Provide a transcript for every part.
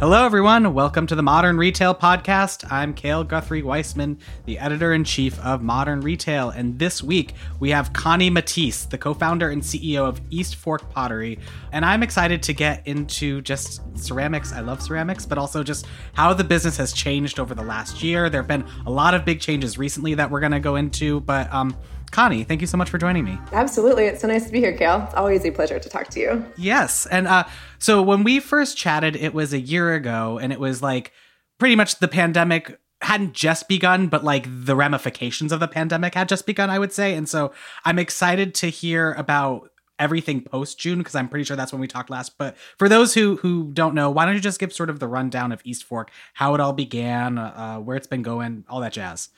Hello, everyone. Welcome to the Modern Retail Podcast. I'm Cale Guthrie Weissman, the editor in chief of Modern Retail. And this week, we have Connie Matisse, the co founder and CEO of East Fork Pottery. And I'm excited to get into just ceramics. I love ceramics, but also just how the business has changed over the last year. There have been a lot of big changes recently that we're going to go into, but um, Connie, thank you so much for joining me. Absolutely. It's so nice to be here, Cale. It's always a pleasure to talk to you. Yes. And uh, so when we first chatted, it was a year ago, and it was like pretty much the pandemic hadn't just begun, but like the ramifications of the pandemic had just begun, I would say. And so I'm excited to hear about everything post June because I'm pretty sure that's when we talked last. But for those who who don't know, why don't you just give sort of the rundown of East Fork, how it all began, uh, where it's been going, all that jazz.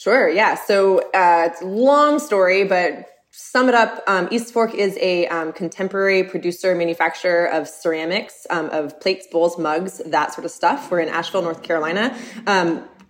Sure. Yeah. So uh, it's a long story, but sum it up, um, East Fork is a um, contemporary producer, manufacturer of ceramics, um, of plates, bowls, mugs, that sort of stuff. We're in Asheville, North Carolina.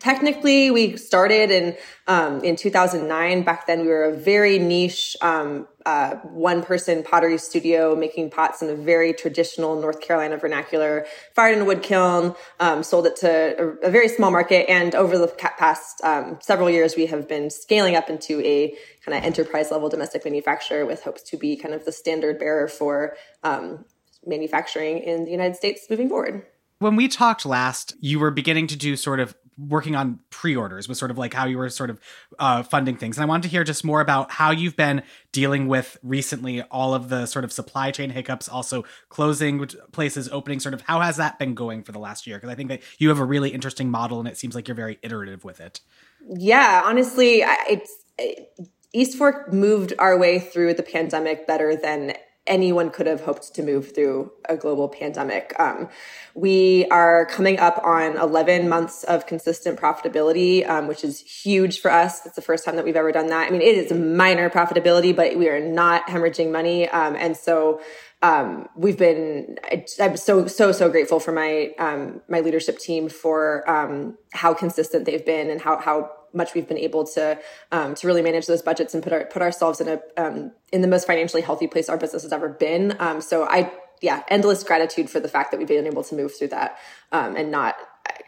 Technically, we started in um, in 2009. Back then, we were a very niche um, uh, one person pottery studio making pots in a very traditional North Carolina vernacular, fired in a wood kiln, um, sold it to a, a, very small market. And over the past um, several years, we have been scaling up into a kind of enterprise level domestic manufacturer with hopes to be kind of the standard bearer for um, manufacturing in the United States moving forward. When we talked last, you were beginning to do sort of working on pre-orders was sort of like how you were sort of uh, funding things. And i wanted to hear just more about how you've been dealing with recently all of the sort of supply chain hiccups also closing places opening sort of how has that been going for the last year? Because i think that you have a really interesting model and it seems like you're very iterative with it. Yeah honestly it's it, east fork moved our way through the pandemic better than anyone could have hoped to move through a global pandemic. Um, we are coming up on 11 months of consistent profitability, um, which is huge for us. It's the first time that we've ever done that. I mean, it is minor profitability, but we are not hemorrhaging money. Um, and so, um, we've been i'm so so so grateful for my um, my leadership team for um, how consistent they've been and how how much we've been able to um, to really manage those budgets and put our, put ourselves in a um, in the most financially healthy place our business has ever been. Um, so I yeah, endless gratitude for the fact that we've been able to move through that um, and not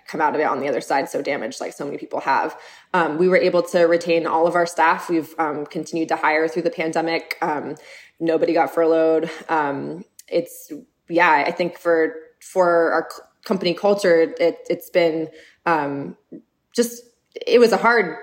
come out of it on the other side so damaged like so many people have. Um, we were able to retain all of our staff. We've um, continued to hire through the pandemic. nobody got furloughed. it's yeah, I think for for our company culture, it, has been just it was a hard,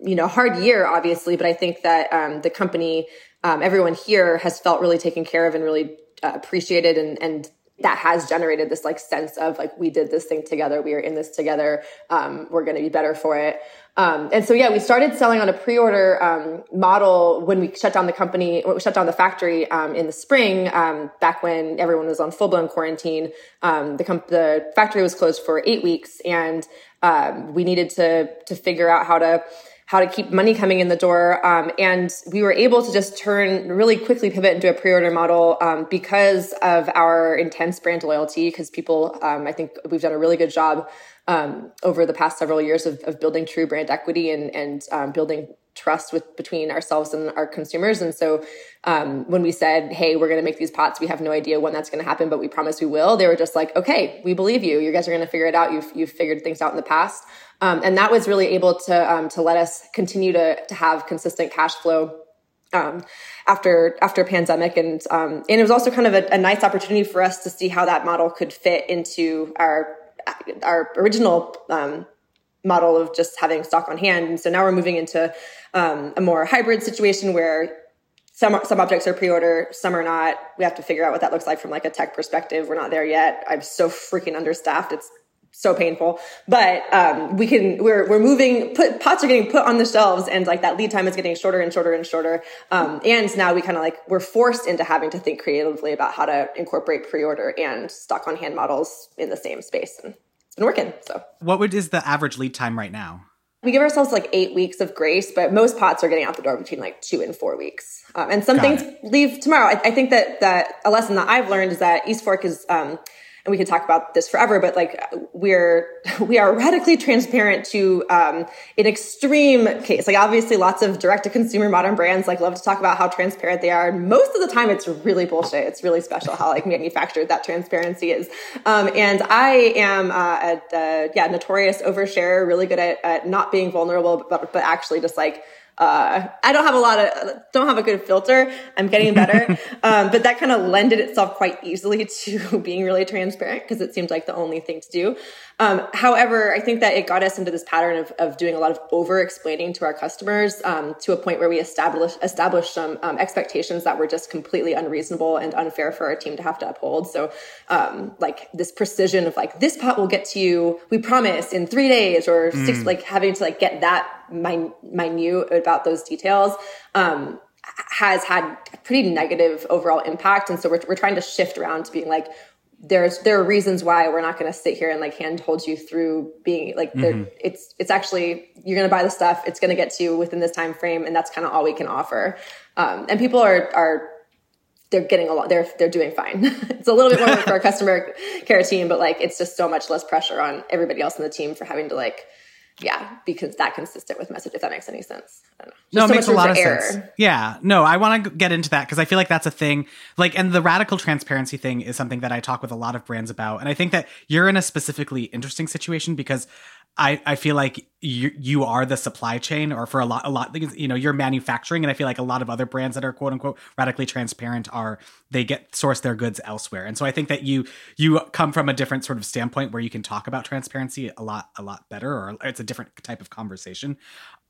you know, hard year, obviously, but I think that um, the company, um, everyone here has felt really taken care of and really uh, appreciated and, and that has generated this like sense of like we did this thing together we are in this together um, we're going to be better for it. Um, and so yeah we started selling on a pre-order um, model when we shut down the company we shut down the factory um, in the spring um, back when everyone was on full-blown quarantine. Um, the, comp- the factory was closed for eight weeks and um, we needed to to figure out how to how to keep money coming in the door. Um, and we were able to just turn really quickly pivot into a pre-order model um, because of our intense brand loyalty. Because people, um, I think we've done a really good job um, over the past several years of, of, building true brand equity and and um, building trust with between ourselves and our consumers. And so um, when we said, "Hey, we're going to make these pots. We have no idea when that's going to happen, but we promise we will," they were just like, "Okay, we believe you. You guys are going to figure it out. You've you've figured things out in the past." Um, and that was really able to um, to let us continue to to have consistent cash flow um, after after pandemic and um, and it was also kind of a, a, nice opportunity for us to see how that model could fit into our our original um, model of just having stock on hand and so now we're moving into um, a more hybrid situation where some some objects are pre-order, some are not. We have to figure out what that looks like from like a tech perspective. We're not there yet. I'm so freaking understaffed. It's so painful, but um, we can. We're we're moving. Put pots are getting put on the shelves, and like that lead time is getting shorter and shorter and shorter. Um, and now we kind of like we're forced into having to think creatively about how to incorporate pre-order and stock on hand models in the same space, and it's been working. So, what would is the average lead time right now? We give ourselves like eight weeks of grace, but most pots are getting out the door between like two and four weeks. Um, and some Got things it. leave tomorrow. I, I, think that that a lesson that I've learned is that East Fork is um, and we could talk about this forever, but like we're, we are radically transparent to, um, an extreme case. Like obviously lots of direct to consumer modern brands like love to talk about how transparent they are. Most of the time it's really bullshit. It's really special how like manufactured that transparency is. Um, and I am, uh, a, uh, yeah, notorious overshare, really good at, at not being vulnerable, but, but actually just like, uh, I don't have a lot of, don't have a good filter. I'm getting better. um, but that kind of lended itself quite easily to being really transparent because it seemed like the only thing to do. Um, however, I think that it got us into this pattern of, of doing a lot of over explaining to our customers um, to a point where we established established some um, expectations that were just completely unreasonable and unfair for our team to have to uphold. So, um, like this precision of like this pot will get to you, we promise in three days or mm. six, like having to like get that min- minute about those details. Um, has had a pretty negative overall impact. And so we're, we're trying to shift around to being like, there's there are reasons why we're not going to sit here and like hand hold you through being like mm-hmm. it's it's actually you're going to buy the stuff it's going to get to you within this time frame and that's kind of all we can offer um, and people are are they're getting a lot they're they're doing fine it's a little bit more for our customer care team but like it's just so much less pressure on everybody else in the team for having to like yeah, because that consistent with message, if that makes any sense. no, it so makes a lot of error. sense. Yeah, no, I want to get into that because I feel like that's a thing. Like, and the radical transparency thing is something that I talk with a lot of brands about, and I think that you're in a specifically interesting situation because I, I feel like you you are the supply chain or for a lot a lot you know you're manufacturing and I feel like a lot of other brands that are quote unquote radically transparent are they get source their goods elsewhere and so I think that you you come from a different sort of standpoint where you can talk about transparency a lot a lot better or it's a different type of conversation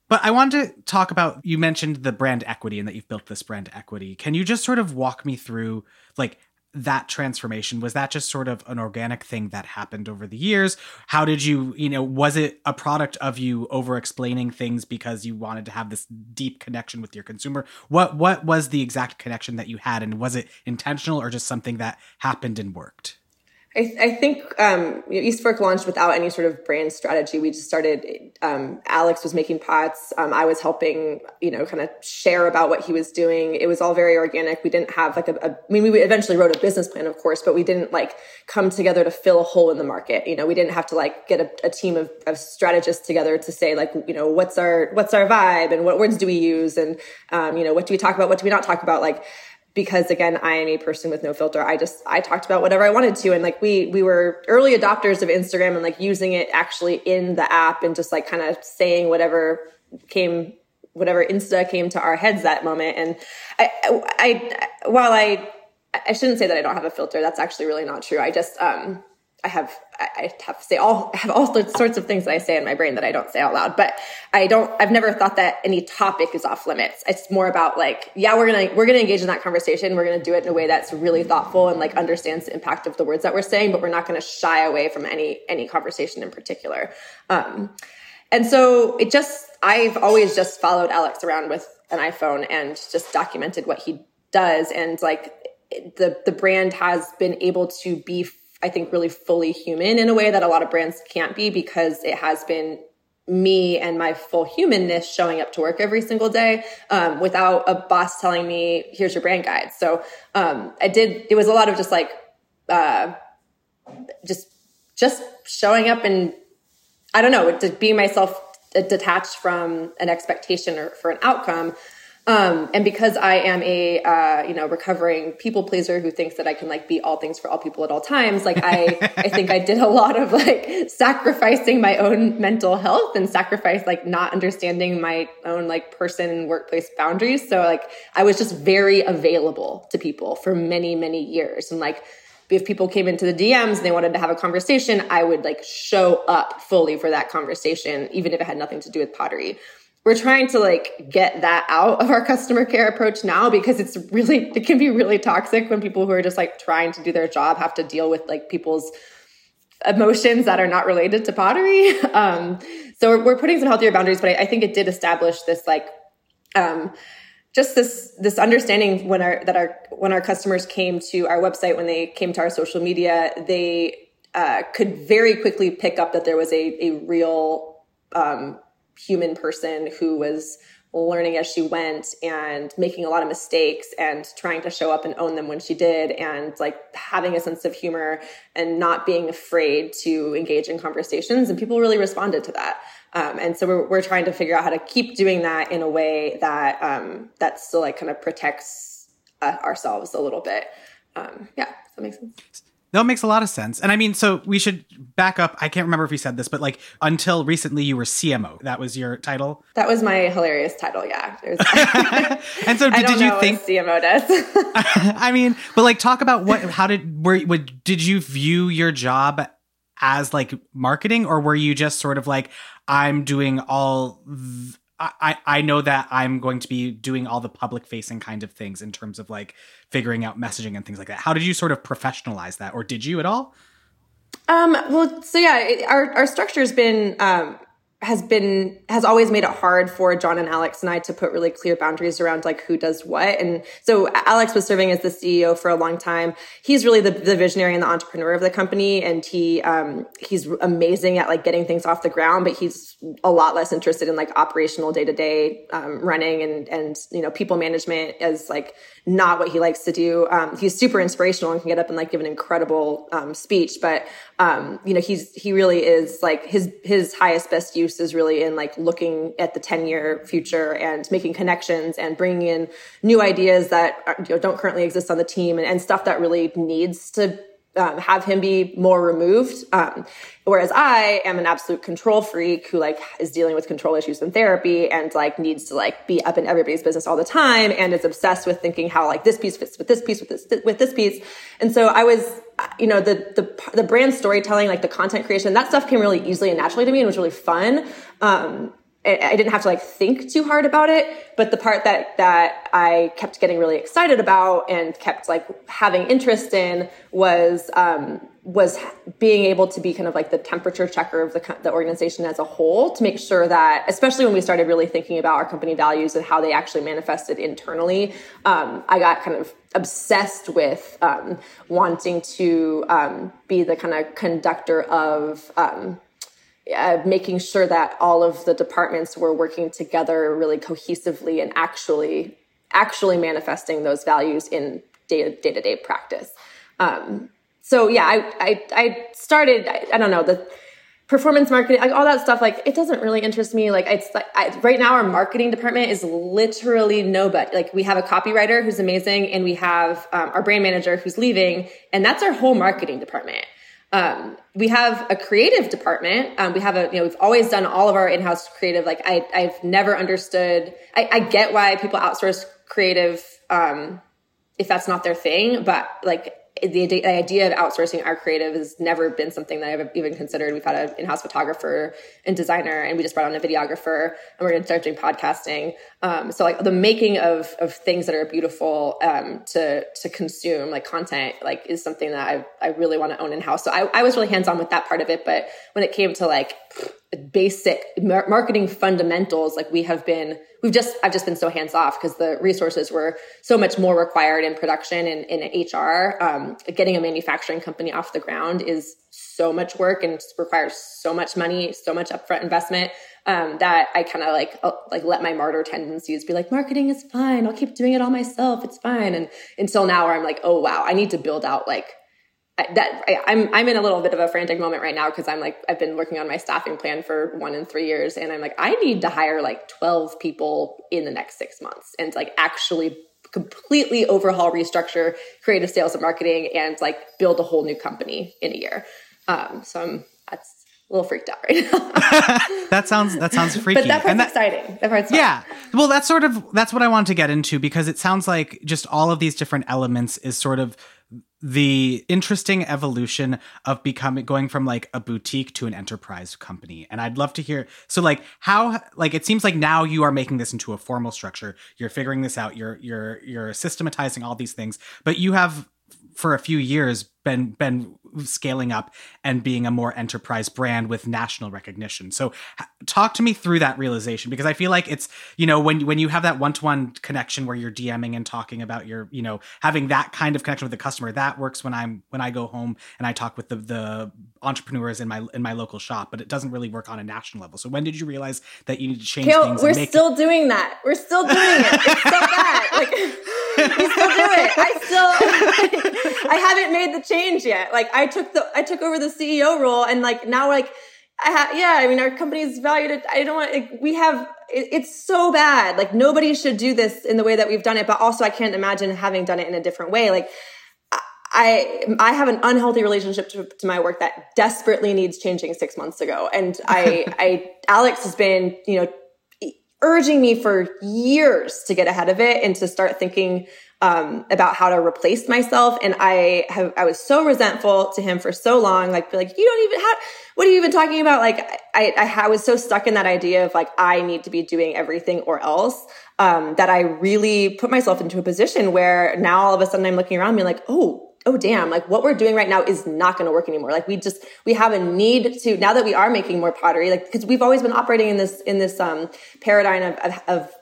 but I wanted to talk about you mentioned the brand equity and that you've built this brand equity. Can you just sort of walk me through like that transformation? Was that just sort of an organic thing that happened over the years? How did you you know was it a product of you over explaining things because you wanted to have this deep connection with your consumer? What what was the exact connection that you had and was it intentional or just something that happened and worked I, th- I think um, you know, East Fork launched without any sort of brand strategy. We just started. Um, Alex was making pots. Um, I was helping, you know, kind of share about what he was doing. It was all very organic. We didn't have like a, a. I mean, we eventually wrote a business plan, of course, but we didn't like come together to fill a hole in the market. You know, we didn't have to like get a, a team of, of, strategists together to say like, you know, what's our what's our vibe and what words do we use and um, you know what do we talk about, what do we not talk about, like because again i am a person with no filter. I just i talked about whatever i wanted to and like we we were early adopters of instagram and like using it actually in the app and just like kind of saying whatever came whatever insta came to our heads that moment. And i i, I while i i shouldn't say that i don't have a filter. That's actually really not true. I just um I have I have to say all I have all sorts of things that I say in my brain that I don't say out loud. But I don't. I've never thought that any topic is off limits. It's more about like, yeah, we're gonna we're gonna engage in that conversation. We're gonna do it in a way that's really thoughtful and like understands the impact of the words that we're saying. But we're not gonna shy away from any any conversation in particular. Um, and so it just I've always just followed Alex around with an iPhone and just documented what he does. And like the the brand has been able to be I think, really fully human in a way that a lot of brands can't be because it has been me and my full humanness showing up to work every single day um, without a boss telling me, here's your brand guide. So um, I did, it was a lot of just like, uh, just, just showing up and I don't know, to be myself detached from an expectation or for an outcome um, and because I am a uh, you know recovering people pleaser who thinks that I can like be all things for all people at all times, like I I think I did a lot of like sacrificing my own mental health and sacrifice like not understanding my own like person workplace boundaries. So like I was just very available to people for many many years, and like if people came into the DMs and they wanted to have a conversation, I would like show up fully for that conversation, even if it had nothing to do with pottery we're trying to like get that out of our customer care approach now because it's really it can be really toxic when people who are just like trying to do their job have to deal with like people's emotions that are not related to pottery. Um, so we're, we're, putting some healthier boundaries but I, I, think it did establish this like um, just this this understanding when our that our when our customers came to our website when they came to our social media they uh, could very quickly pick up that there was a, a real um, human person who was learning as she went and making a lot of mistakes and trying to show up and own them when she did and like having a sense of humor and not being afraid to engage in conversations. And people really responded to that. Um, and so we're, we're trying to figure out how to keep doing that in a way that um, that still like kind of protects uh, ourselves a little bit. Um, yeah. That makes sense that makes a lot of sense. And I mean, so we should back up. I can't remember if you said this, but like until recently you were CMO. That was your title? That was my hilarious title, yeah. and so did, did you think CMO does? I mean, but like talk about what how did were what, did you view your job as like marketing or were you just sort of like I'm doing all th- I, I know that I'm going to be doing all the public facing kind of things in terms of like figuring out messaging and things like that. How did you sort of professionalize that, or did you at all? Um, well, so yeah, it, our our structure has been um, has been has always made it hard for John and Alex and I to put really clear boundaries around like who does what. And so Alex was serving as the CEO for a long time. He's really the, the visionary and the entrepreneur of the company, and he um, he's amazing at like getting things off the ground. But he's a lot less interested in like operational day to day running and and you know people management as like not what he likes to do. Um, he's super inspirational and can get up and like give an incredible um, speech, but um, you know he's he really is like his his highest best use is really in like looking at the ten year future and making connections and bringing in new ideas that are, you know, don't currently exist on the team and, and stuff that really needs to um, have him be more removed. Um, whereas I am an absolute control freak who like is dealing with control issues in therapy and like needs to like be up in everybody's business all the time and is obsessed with thinking how like this piece fits with this piece with this with this piece. And so I was, you know, the the the brand storytelling, like the content creation, that stuff came really easily and naturally to me and was really fun. Um, I didn't have to like think too hard about it, but the part that that I kept getting really excited about and kept like having interest in was um, was being able to be kind of like the temperature checker of the the organization as a whole to make sure that, especially when we started really thinking about our company values and how they actually manifested internally, um, I got kind of obsessed with um, wanting to um, be the kind of conductor of um, uh, making sure that all of the departments were working together really cohesively and actually actually manifesting those values in day to day practice. Um, so yeah, I I, I started. I, I, don't know the performance marketing, like all that stuff. Like it doesn't really interest me. Like it's like I, right now, our marketing department is literally nobody. Like we have a copywriter who's amazing, and we have um, our brand manager who's leaving, and that's our whole marketing department. Um, we have a creative department. Um, we have a, you know, we've always done all of our in-house creative. Like I, I've never understood, I, I get why people outsource creative, um, if that's not their thing, but like the, the idea of outsourcing our creative has never been something that I've even considered. We've had an in-house photographer and designer, and we just brought on a videographer, and we're going to start doing podcasting. Um, so like the making of of things that are beautiful um, to to consume, like content, like is something that I I really want to own in-house. So I, I was really hands on with that part of it, but when it came to like basic marketing fundamentals like we have been we've just i've just been so hands off because the resources were so much more required in production and in hr um, getting a manufacturing company off the ground is so much work and requires so much money so much upfront investment um, that i kind of like uh, like let my martyr tendencies be like marketing is fine. I'll keep doing it all myself. It's fine. And until now where i'm like oh wow. I need to build out like that I, am I'm, I'm in a little bit of a frantic moment right now because I'm like I've been working on my staffing plan for one and three years, and I'm like I need to hire like 12 people in the next six months and like actually completely overhaul, restructure creative sales and marketing, and like build a whole new company in a year. Um, so I'm that's a little freaked out right now. that sounds that sounds freaky. But that part's that, exciting. That part's fun. yeah. Well, that's sort of that's what I wanted to get into because it sounds like just all of these different elements is sort of the interesting evolution of becoming going from like a boutique to an enterprise company. And i'd love to hear so like how like it seems like now you are making this into a formal structure. You're figuring this out. You're you're you're systematizing all these things. But you have for a few years been been scaling up and being a more enterprise brand with national recognition. So talk to me through that realization because I feel like it's, you know, when when you have that one-to-one connection where you're DMing and talking about your, you know, having that kind of connection with the customer, that works when I'm when I go home and I talk with the the entrepreneurs in my in my local shop, but it doesn't really work on a national level. So when did you realize that you need to change Cale, things? We're still doing that. We're still doing it. It's so bad. Like we still do it. I still I haven't made the change yet. Like I took the I took over the CEO role and like now like I ha- yeah, I mean our company's valued at, I don't want like, we have it, it's so bad. Like nobody should do this in the way that we've done it, but also I can't imagine having done it in a different way. Like I I have an unhealthy relationship to, to, my work that desperately needs changing six months ago, and I I Alex has been you know urging me for years to get ahead of it and to start thinking um, about how to replace myself. And I have I was so resentful to him for so long, like like you don't even have what are you even talking about? Like I I, I was so stuck in that idea of like I need to be doing everything or else. Um, that I really put myself into a position where now all of a sudden I'm looking around me like, oh, oh damn like what we're doing right now is not going to work anymore like we just we have a need to now that we are making more pottery like because we've always been operating in this in this um paradigm of, of, of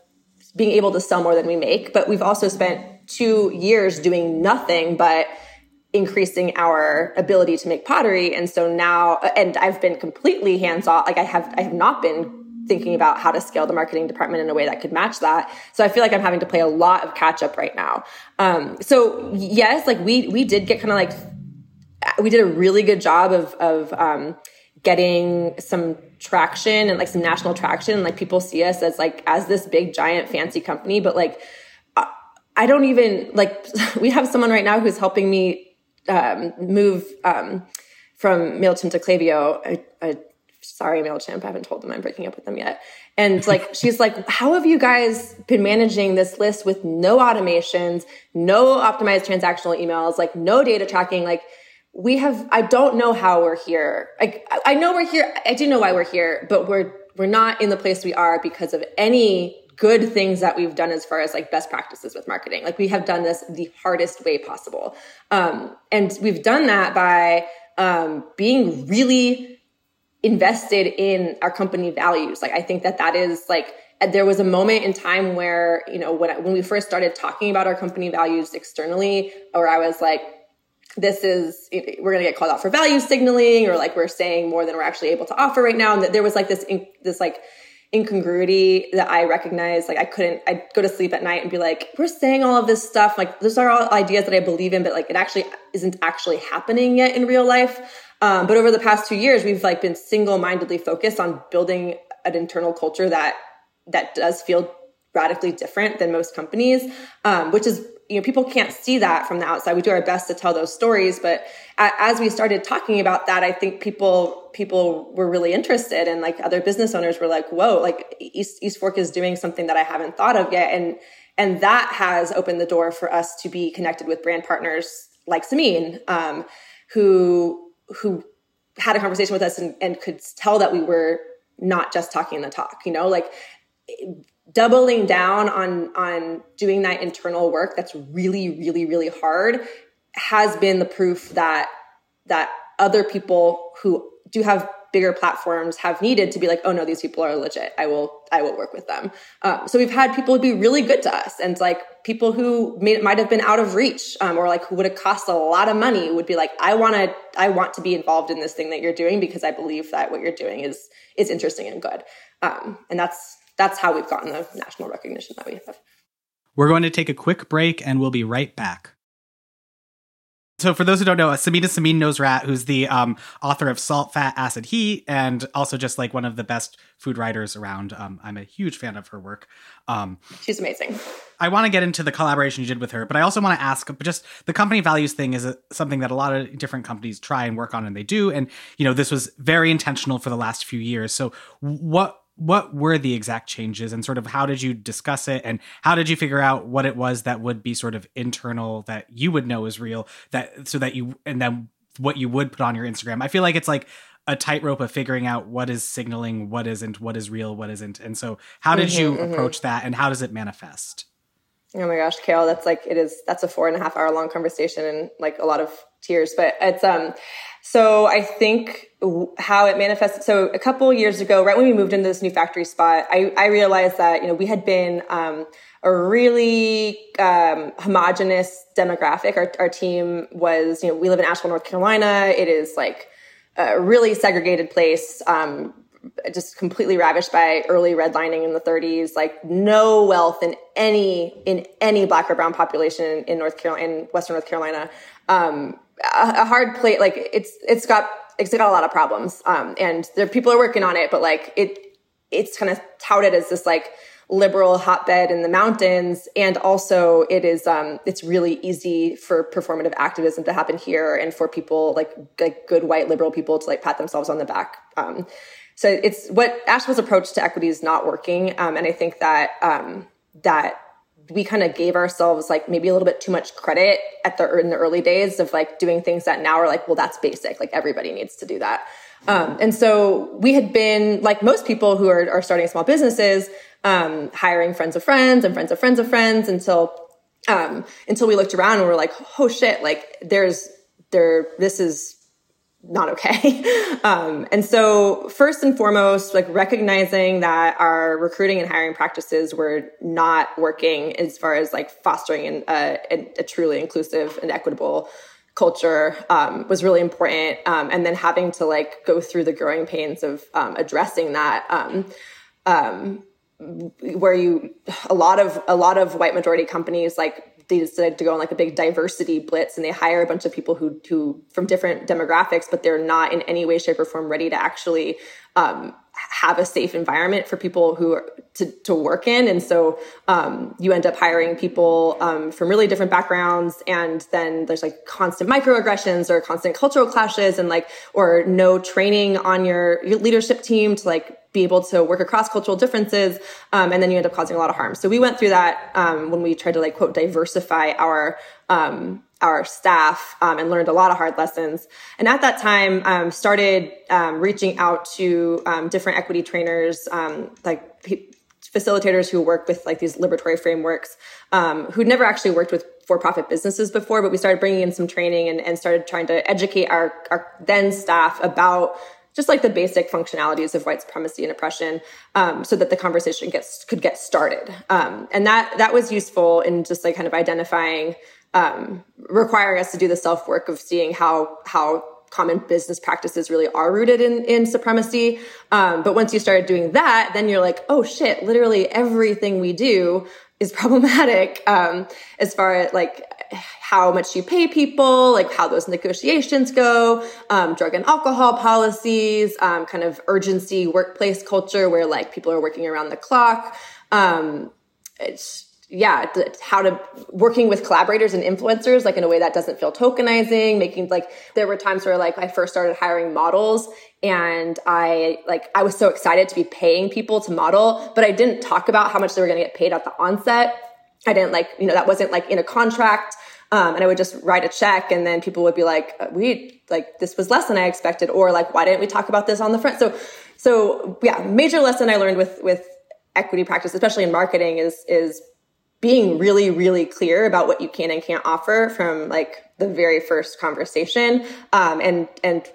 being able to sell more than we make but we've also spent two years doing nothing but increasing our ability to make pottery and so now and i've been completely hands off like i have i have not been thinking about how to scale the marketing department in a way that could match that. So I feel like I'm having to play a lot of catch up right now. Um, so yes, like we we did get kind of like we did a really good job of of um, getting some traction and like some national traction. And like people see us as like as this big giant fancy company, but like I don't even like we have someone right now who's helping me um, move um, from Mailchimp to Klaviyo. A, a sorry, MailChimp. I haven't told them I'm breaking up with them yet. And like, she's like, how have you guys been managing this list with no automations, no optimized transactional emails, like no data tracking? Like, we have, I don't know how we're here. Like, I know we're here. I do know why we're here, but we're, we're not in the place we are because of any good things that we've done as far as like best practices with marketing. Like we have done this the hardest way possible. Um, and we've done that by, um, being really invested in our company values. Like I think that that is like there was a moment in time where you know when when we first started talking about our company values externally, or I was like, this is we're going to get called out for value signaling, or like we're saying more than we're actually able to offer right now, and that there was like this this like incongruity that I recognize. Like I couldn't, I'd go to sleep at night and be like, we're saying all of this stuff. Like those are all ideas that I believe in, but like it actually isn't actually happening yet in real life. Um, but over the past two years, we've like been single-mindedly focused on building an internal culture that that does feel radically different than most companies, um, which is you know people can't see that from the outside. We do our best to tell those stories, but as we started talking about that, I think people people were really interested, and like other business owners were like, "Whoa! Like East East Fork is doing something that I haven't thought of yet," and and that has opened the door for us to be connected with brand partners like Samin, um, who who had a conversation with us and, and could tell that we were not just talking the talk, you know, like doubling down on on doing that internal work that's really really really hard has been the proof that that other people who do have bigger platforms have needed to be like, oh no, these people are legit. I will, I will work with them. Um, so we've had people be really good to us, and like people who may, might have been out of reach, um, or like who would have cost a lot of money, would be like, I want to, I want to be involved in this thing that you're doing because I believe that what you're doing is is interesting and good. Um, and that's that's how we've gotten the national recognition that we have. We're going to take a quick break, and we'll be right back. So, for those who don't know, Samina Samin Nosrat, who's the um, author of Salt, Fat, Acid, Heat, and also just like one of the best food writers around. Um, I'm a huge fan of her work. Um, She's amazing. I want to get into the collaboration you did with her, but I also want to ask just the company values thing is a, something that a lot of different companies try and work on, and they do. And, you know, this was very intentional for the last few years. So, what what were the exact changes and sort of how did you discuss it and how did you figure out what it was that would be sort of internal that you would know is real that so that you and then what you would put on your Instagram. I feel like it's like a tightrope of figuring out what is signaling, what isn't, what is real, what isn't. And so how did mm-hmm, you mm-hmm. approach that and how does it manifest? Oh my gosh, Cale, that's like it is that's a four and a half hour long conversation and like a lot of tears, but it's um. So I think how it manifested. So a couple years ago, right when we moved into this new factory spot, I, I realized that you know we had been um, a really um, homogenous demographic. Our, our team was you know we live in Asheville, North Carolina. It is like a really segregated place. Um, just completely ravished by early redlining in the 30s like no wealth in any in any black or brown population in north carolina in western north carolina um, a, hard plate like it's it's got it's got a lot of problems um, and there people are working on it but like it it's kind of touted as this like liberal hotbed in the mountains and also it is um, it's really easy for performative activism to happen here and for people like like good white liberal people to like pat themselves on the back um, so it's what Asheville's approach to equity is not working um, and i think that um, that we kind of gave ourselves like maybe a little bit too much credit at the in the early days of like doing things that now are like well that's basic like everybody needs to do that. Um, and so we had been like most people who are, are starting small businesses um, hiring friends of friends and friends of friends of friends until um, until we looked around and we're like oh shit like there's there this is not okay. Um, and so first and foremost, like recognizing that our recruiting and hiring practices were not working as far as like fostering an, a, a, truly inclusive and equitable culture um, was really important. Um, and then having to like go through the growing pains of um, addressing that um, um, where you a lot of a lot of white majority companies like they decided to go on like a big diversity blitz and they hire a bunch of people who who from different demographics but they're not in any way shape or form ready to actually um, have a safe environment for people who are to, to work in. And so um, you end up hiring people um, from really different backgrounds. And then there's like constant microaggressions or constant cultural clashes and like or no training on your, your leadership team to like be able to work across cultural differences. Um, and then you end up causing a lot of harm. So we went through that um, when we tried to like quote diversify our um, our staff um, and learned a lot of hard lessons. And at that time um, started um, reaching out to different equity trainers like p- facilitators who work with like these liberatory frameworks who'd never actually worked with for-profit businesses before but we started bringing in some training and, and started trying to educate our, our then staff about just like the basic functionalities of white supremacy and oppression, um, so that the conversation gets could get started. Um, and that that was useful in just like kind of identifying, um, requiring us to do the self work of seeing how how common business practices really are rooted in in supremacy. Um, but once you started doing that, then you're like, oh shit, literally everything we do is problematic um, as far as like how much you pay people, like how those negotiations go, um, drug and alcohol policies, um, kind of urgency workplace culture where like people are working around the clock. Um, it's yeah, how to working with collaborators and influencers, like in a way that doesn't feel tokenizing, making like there were times where like I first started hiring models and I like I was so excited to be paying people to model, but I didn't talk about how much they were going to get paid at the onset. I didn't like, you know, that wasn't like in a contract. Um, and I would just write a check and then people would be like, uh, we like, this was less than I expected. Or like, why didn't we talk about this on the front? So, so yeah, major lesson I learned with, with equity practice, especially in marketing is, is being really, really clear about what you can and can't offer from like the very first conversation. Um, and, and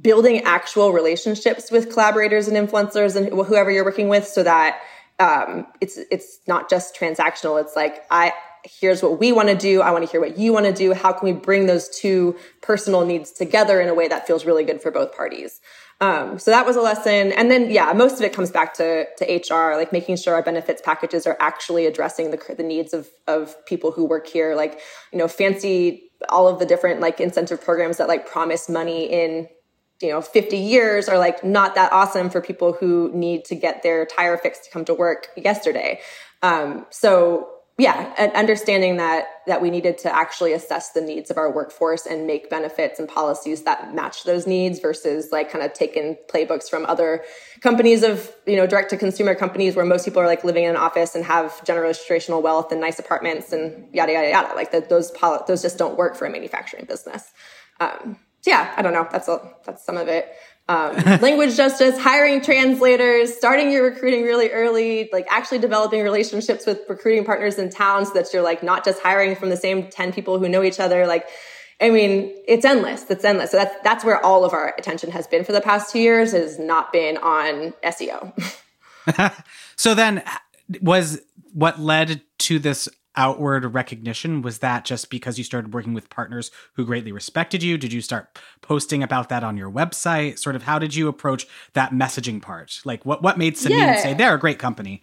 building actual relationships with collaborators and influencers and whoever you're working with so that um, it's it's not just transactional. It's like I here's what we want to do. I want to hear what you want to do. How can we bring those two personal needs together in a way that feels really good for both parties? Um, so that was a lesson. And then, yeah, most of it comes back to, to HR, like making sure our benefits packages are actually addressing the, the needs of, of people who work here. Like, you know, fancy all of the different like incentive programs that like promise money in you know 50 years are like not that awesome for people who need to get their tire fixed to come to work yesterday. Um, so yeah understanding that that we needed to actually assess the needs of our workforce and make benefits and policies that match those needs versus like kind of taking playbooks from other companies of you know direct to consumer companies where most people are like living in an office and have generational wealth and nice apartments and yada yada yada. Like that those those just don't work for a manufacturing business. Um, yeah, I don't know. That's a, that's some of it. Um, language justice, hiring translators, starting your recruiting really early, like actually developing relationships with recruiting partners in town so that you're like not just hiring from the same 10 people who know each other. Like I mean, it's endless. It's endless. So that's that's where all of our attention has been for the past two years. Has not been on SEO. so then, was what led to this outward recognition. Was that just because you started working with partners who greatly respected you? Did you start posting about that on your website? Sort of how did you approach that messaging part? Like what what made Samin yeah. say they're a great company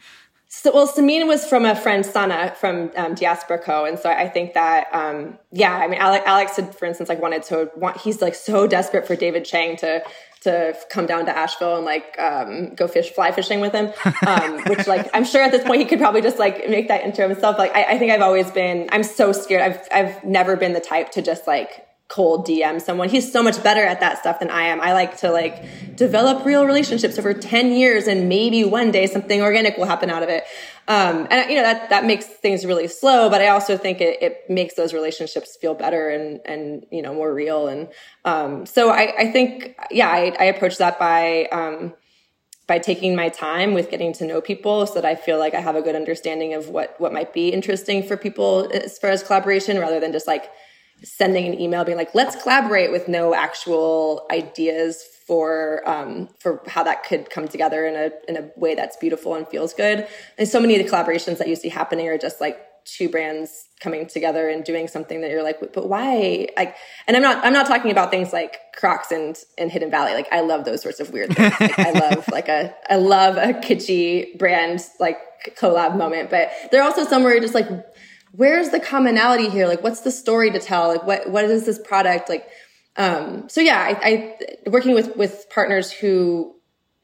so, well, Samin was from a friend, Sana, from um, Diaspora Co. And so I think that, um, yeah, I mean, Alex, Alex had, for instance, like wanted to want, he's like so desperate for David Chang to, to come down to Asheville and like, um, go fish, fly fishing with him. Um, which like, I'm sure at this point he could probably just like make that intro himself. Like, I, I think I've always been, I'm so scared. I've, I've never been the type to just like, cold DM someone. He's so much better at that stuff than I am. I like to like develop real relationships over 10 years and maybe one day something organic will happen out of it. Um, and you know, that, that makes things really slow, but I also think it, it makes those relationships feel better and, and, you know, more real. And, um, so I, I think, yeah, I, I approach that by, um, by taking my time with getting to know people so that I feel like I have a good understanding of what, what might be interesting for people as far as collaboration rather than just like, sending an email being like, let's collaborate with no actual ideas for um, for how that could come together in a in a way that's beautiful and feels good. And so many of the collaborations that you see happening are just like two brands coming together and doing something that you're like, but why? Like, and I'm not I'm not talking about things like Crocs and and Hidden Valley. Like, I love those sorts of weird things. Like, I love like a I love a kitschy brand like collab moment, but there are also some where you're just like where's the commonality here? Like, what's the story to tell? Like, what what is this product? Like, um, so yeah, I, I working with with partners who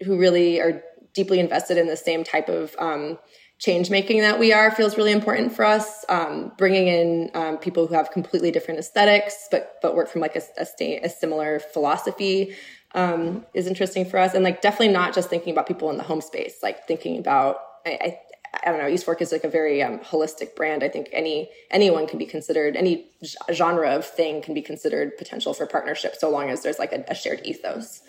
who really are deeply invested in the same type of um, change making that we are feels really important for us. Um, bringing in um, people who have completely different aesthetics, but but work from like a, a, state, a similar philosophy um, is interesting for us. And like definitely not just thinking about people in the home space, like thinking about I, I don't know, Eastfork is like a very um, holistic brand. I think any anyone can be considered, any genre of thing can be considered potential for partnership, so long as there's like a, a shared ethos.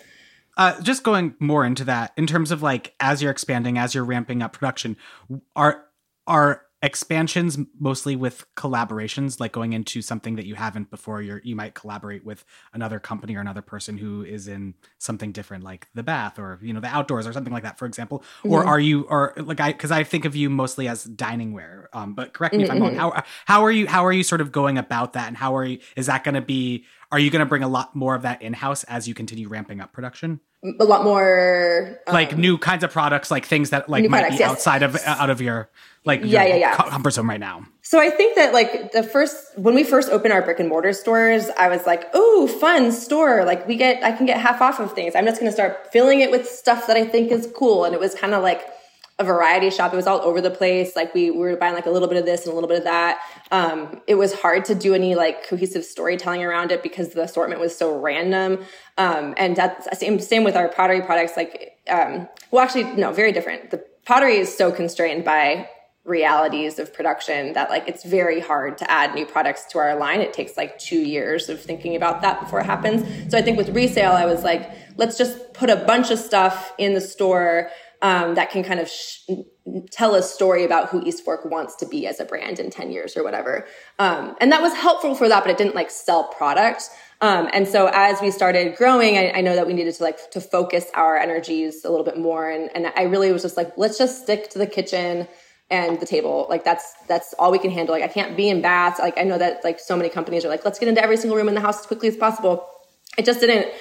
Uh, just going more into that, in terms of like as you're expanding, as you're ramping up production, are are expansions mostly with collaborations like going into something that you haven't before you're you might collaborate with another company or another person who is in something different like the bath or you know the outdoors or something like that for example mm-hmm. or are you or like i because i think of you mostly as dining wear um but correct me mm-hmm. if i'm wrong how how are you how are you sort of going about that and how are you is that going to be are you going to bring a lot more of that in house as you continue ramping up production a lot more um, like new kinds of products like things that like might products, be yes. outside of out of your like yeah yeah yeah comfort zone right now so i think that like the first when we first opened our brick and mortar stores i was like oh fun store like we get i can get half off of things i'm just going to start filling it with stuff that i think is cool and it was kind of like a variety shop. It was all over the place. Like we, we were buying like a little bit of this and a little bit of that. Um, it was hard to do any like cohesive storytelling around it because the assortment was so random. Um, and that's same, same with our pottery products. Like, um, well, actually, no, very different. The pottery is so constrained by realities of production that like it's very hard to add new products to our line. It takes like two years of thinking about that before it happens. So I think with resale, I was like, let's just put a bunch of stuff in the store um, that can kind of sh- tell a story about who East Fork wants to be as a brand in 10 years or whatever. Um, and that was helpful for that, but it didn't like sell product. Um, and so as we started growing, I, I, know that we needed to like to focus our energies a little bit more. And, and I really was just like, let's just stick to the kitchen and the table. Like that's that's all we can handle. Like I can't be in baths. Like I know that like so many companies are like, let's get into every single room in the house as quickly as possible. It just didn't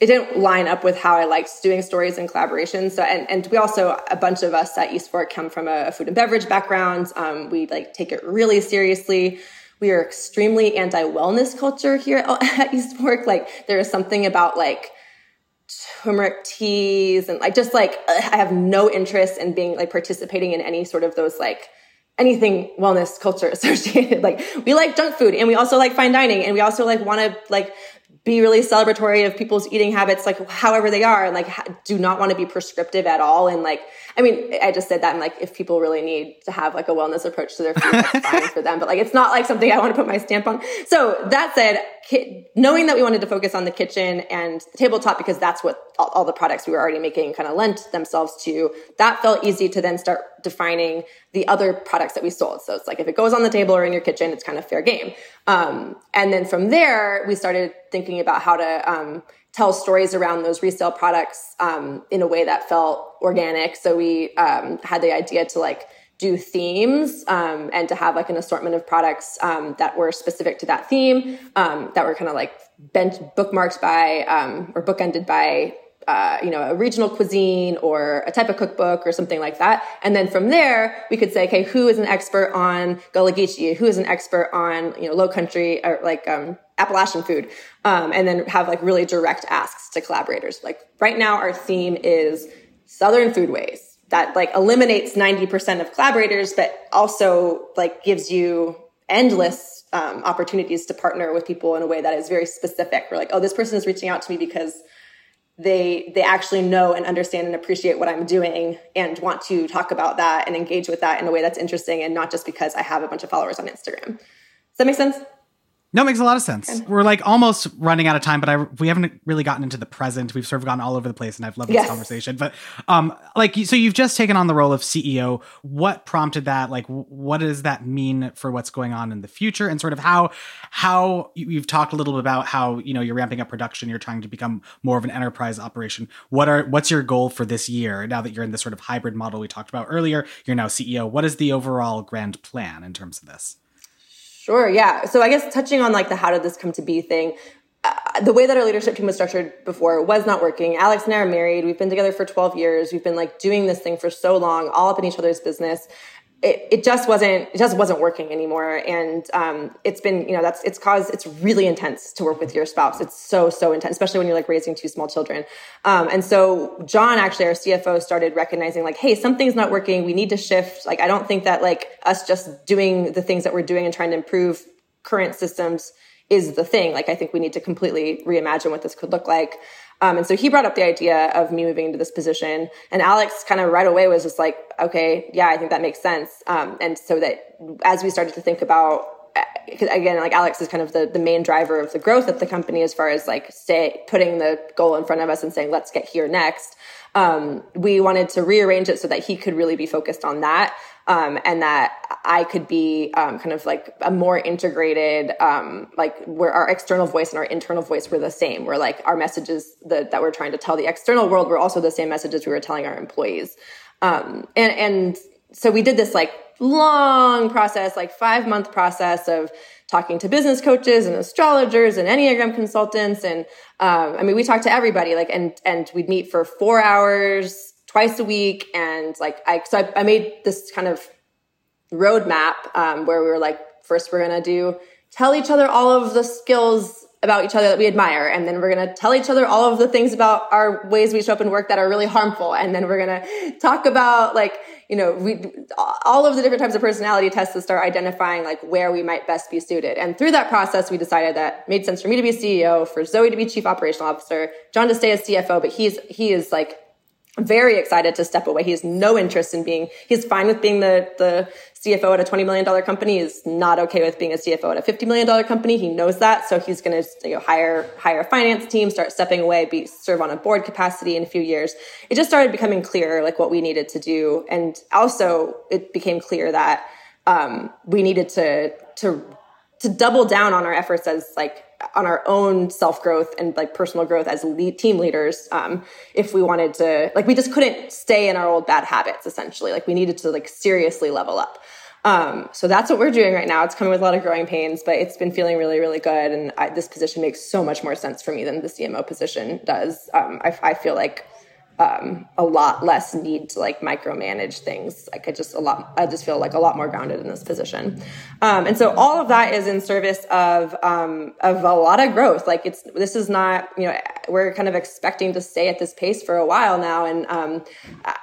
it didn't line up with how I liked doing stories and collaborations. So, and, and we also, a bunch of us at East Fork come from a, a food and beverage background. Um, we like take it really seriously. We are extremely anti-wellness culture here at East Fork. Like there is something about like turmeric teas and like just like I have no interest in being like participating in any sort of those like anything wellness culture associated. like we like junk food and we also like fine dining and we also like want to like be really celebratory of people's eating habits, like however they are, and like do not want to be prescriptive at all. And like, I mean, I just said that, and like, if people really need to have like a wellness approach to their food, that's fine for them. But like, it's not like something I want to put my stamp on. So that said, knowing that we wanted to focus on the kitchen and the tabletop because that's what all, all the products we were already making kind of lent themselves to, that felt easy to then start defining the other products that we sold. So it's like if it goes on the table or in your kitchen, it's kind of fair game. Um, and then from there, we started thinking about how to um, tell stories around those resale products um, in a way that felt organic. So we um, had the idea to like do themes um, and to have like an assortment of products um, that were specific to that theme that were kind of like bent bookmarked by or bookended by uh, you know a regional cuisine or a type of cookbook or something like that. And then from there we could say okay who is an expert on Gullah Geechee? Who is an expert on you know low country or like um, Appalachian food? Um, and then have like really direct asks to collaborators. Like right now our theme is southern foodways that like eliminates 90% of collaborators, but also like gives you endless um, opportunities to partner with people in a way that is very specific. We're like, oh, this person is reaching out to me because they they actually know and understand and appreciate what I'm doing and want to talk about that and engage with that in a way that's interesting and not just because I have a bunch of followers on Instagram. Does that make sense? No, it makes a lot of sense. We're like almost running out of time, but I we haven't really gotten into the present. We've sort of gone all over the place, and I've loved yes. this conversation. But um, like, so you've just taken on the role of CEO. What prompted that? Like, what does that mean for what's going on in the future, and sort of how how you've talked a little bit about how you know you're ramping up production, you're trying to become more of an enterprise operation. What are what's your goal for this year? Now that you're in this sort of hybrid model we talked about earlier, you're now CEO. What is the overall grand plan in terms of this? Sure. Yeah. So I guess touching on like the how did this come to be thing, uh, the way that our leadership team was structured before was not working. Alex and I are married. We've been together for 12 years. We've been like doing this thing for so long, all up in each other's business it, it just wasn't it just wasn't working anymore. And um, it's been you know that's it's caused it's really intense to work with your spouse. It's so so intense especially when you're like raising two small children. Um, and so john actually our cfo started recognizing like hey something's not working. We need to shift. Like i don't think that like us just doing the things that we're doing and trying to improve current systems is the thing. Like i think we need to completely reimagine what this could look like um, and so he brought up the idea of me moving into this position. And Alex kind of right away was just like, okay, yeah, I think that makes sense. Um, and so that as we started to think about again, like Alex is kind of the, the main driver of the growth of the company as far as like stay putting the goal in front of us and saying, let's get here next. Um, we wanted to rearrange it so that he could really be focused on that um, and that I could be um, kind of like a more integrated, um, like where our external voice and our internal voice were the same. Where like our messages that, that we're trying to tell the external world were also the same messages we were telling our employees. Um, and and so we did this like long process, like five month process of talking to business coaches and astrologers and enneagram consultants and um, i mean we talked to everybody like and and we'd meet for four hours twice a week. And like, I, so I, I made this kind of roadmap um, where we were like, first we're going to do tell each other all of the skills about each other that we admire. And then we're going to tell each other all of the things about our ways we show up in work that are really harmful. And then we're going to talk about like, you know, we, all of the different types of personality tests to start identifying like where we might best be suited. And through that process, we decided that made sense for me to be CEO, for Zoe to be chief operational officer, John to stay as CFO, but he's, he is like very excited to step away. He has no interest in being, he's fine with being the, the CFO at a $20 million company. He's not okay with being a CFO at a $50 million company. He knows that. So he's going to you know, hire, hire a finance team, start stepping away, be, serve on a board capacity in a few years. It just started becoming clear, like what we needed to do. And also it became clear that, um, we needed to, to, to double down on our efforts as like on our own self growth and like personal growth as lead team leaders um, if we wanted to like we just couldn't stay in our old bad habits essentially. Like we needed to like seriously level up. Um, so that's what we're doing right now. It's coming with a lot of growing pains but it's been feeling really really good. And I, this position makes so much more sense for me than the cmo position does. Um, I, I feel like um, a lot less need to like micromanage things. I could just a lot, I just feel like a lot more grounded in this position. Um, and so all of that is in service of, um, of a lot of growth. Like it's, this is not, you know, we're kind of expecting to stay at this pace for a while now. And, um,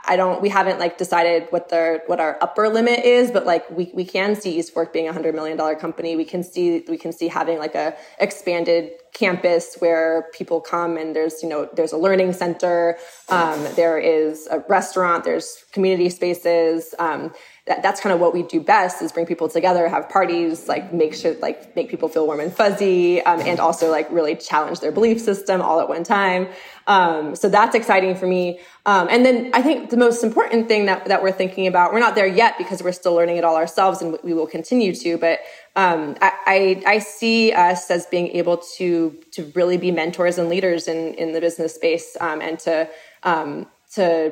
I don't, we haven't like decided what the, what our upper limit is, but like we, we can see East Fork being a hundred million dollar company. We can see, we can see having like a expanded campus where people come and there's you know there's a learning center um, there is a restaurant there's community spaces um, that, that's kind of what we do best is bring people together, have parties, like make sure, like make people feel warm and fuzzy, um, and also like really challenge their belief system all at one time. Um, so that's exciting for me. Um, and then I think the most important thing that, that we're thinking about, we're not there yet because we're still learning it all ourselves and we will continue to, but, um, I, I, I, see us as being able to, to really be mentors and leaders in, in the business space, um, and to, um, to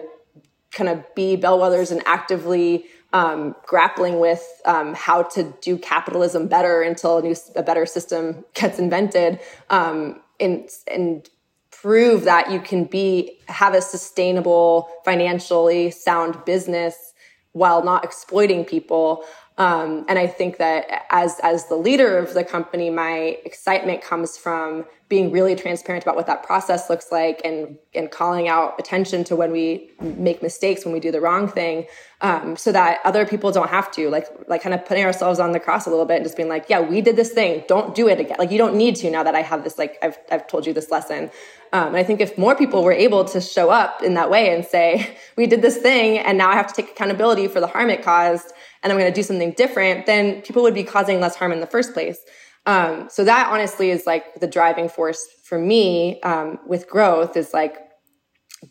kind of be bellwethers and actively, um, grappling with um, how to do capitalism better until a new a better system gets invented um, and and prove that you can be have a sustainable financially sound business while not exploiting people um, and I think that as as the leader of the company, my excitement comes from being really transparent about what that process looks like and and calling out attention to when we make mistakes, when we do the wrong thing, um, so that other people don't have to. Like like kind of putting ourselves on the cross a little bit and just being like, yeah, we did this thing. Don't do it again. Like you don't need to now that I have this. Like I've I've told you this lesson. Um, and I think if more people were able to show up in that way and say, we did this thing and now I have to take accountability for the harm it caused and I'm going to do something different, then people would be causing less harm in the first place. Um, so that honestly is like the driving force for me um, with growth is like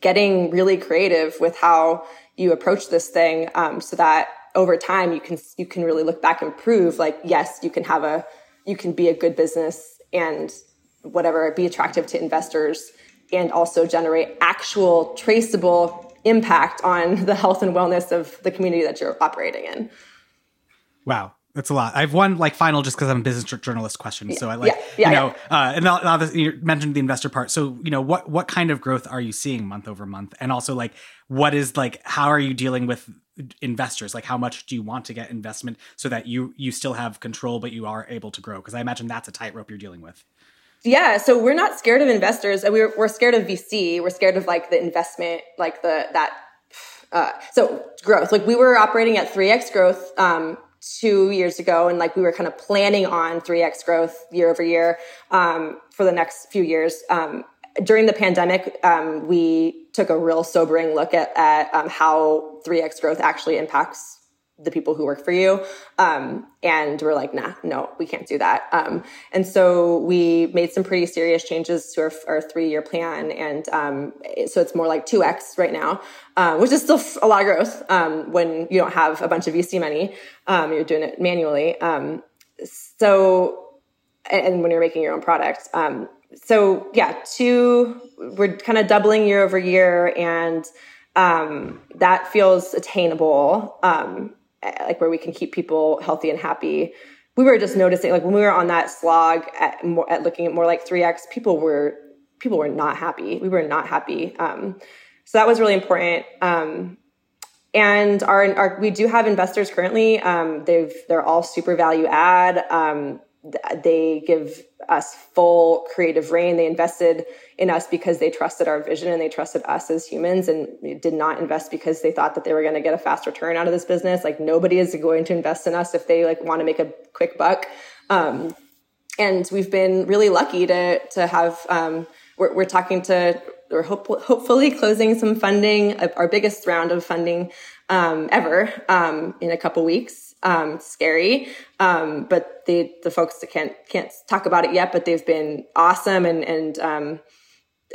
getting really creative with how you approach this thing um, so that over time you can you can really look back and prove like yes you can have a you can be a good business and whatever be attractive to investors and also generate actual traceable impact on the health and wellness of the community that you're operating in. Wow. That's a lot. I have one like final just because I'm a business journalist question. Yeah, so I like, yeah, yeah, you know, uh, and now, this, you mentioned the investor part. So, you know, what, what kind of growth are you seeing month over month? And also like, what is like, how are you dealing with investors? Like how much do you want to get investment so that you, you still have control, but you are able to grow? Cause I imagine that's a tightrope you're dealing with. Yeah, so we're not scared of investors. We're we're scared of VC. We're scared of like the investment, like the that. Uh, so growth, like we were operating at three x growth um, two years ago, and like we were kind of planning on three x growth year over year um, for the next few years. Um, during the pandemic, um, we took a real sobering look at at um, how three x growth actually impacts the people who work for you. Um, and we're like, nah, no, we can't do that. Um, and so we made some pretty serious changes to our, our three year plan. And um, so it's more like 2x right now, uh, which is still a lot of growth um, when you don't have a bunch of VC money. Um, you're doing it manually. Um, so, and when you're making your own product. so yeah, two, we're kind of doubling year over year and um, that feels attainable. Um, like where we can keep people healthy and happy. We were just noticing, like when we were on that slog at, more, at looking at more like 3x, people were people were not happy. We were not happy. Um, so that was really important. Um, and our, our, we do have investors currently. Um, they've they're all super value add. Um, they give us full creative rein. They invested in us because they trusted our vision and they trusted us as humans and did not invest because they thought that they were going to get a fast return out of this business. Like nobody is going to invest in us if they like want to make a quick buck. Um, and we've been really lucky to to have. Um, we're, we're talking to. We're hope, hopefully closing some funding, our biggest round of funding um, ever um, in a couple weeks um, scary. Um, but they, the folks that can't, can't talk about it yet, but they've been awesome. And, and, um,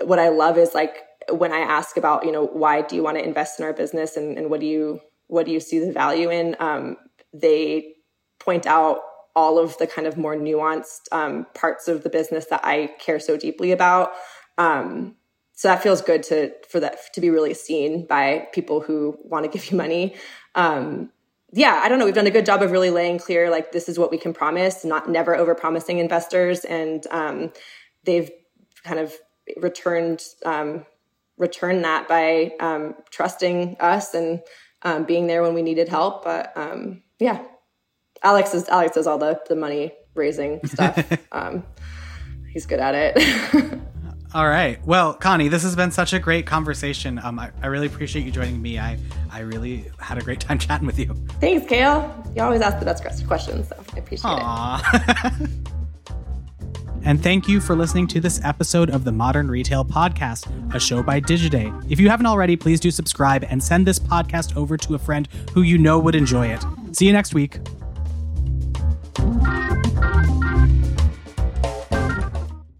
what I love is like when I ask about, you know, why do you want to invest in our business and, and what do you, what do you see the value in? Um, they point out all of the kind of more nuanced, um, parts of the business that I care so deeply about. Um, so that feels good to for that to be really seen by people who want to give you money um, yeah, I don't know. We've done a good job of really laying clear, like, this is what we can promise, not never over promising investors. And um, they've kind of returned, um, returned that by um, trusting us and um, being there when we needed help. But um, yeah, Alex is, Alex does all the, the money raising stuff. Um, he's good at it. All right. Well, Connie, this has been such a great conversation. Um, I, I really appreciate you joining me. I, I really had a great time chatting with you. Thanks, Cale. You always ask the best questions, so I appreciate Aww. it. And thank you for listening to this episode of the Modern Retail Podcast, a show by Digiday. If you haven't already, please do subscribe and send this podcast over to a friend who you know would enjoy it. See you next week.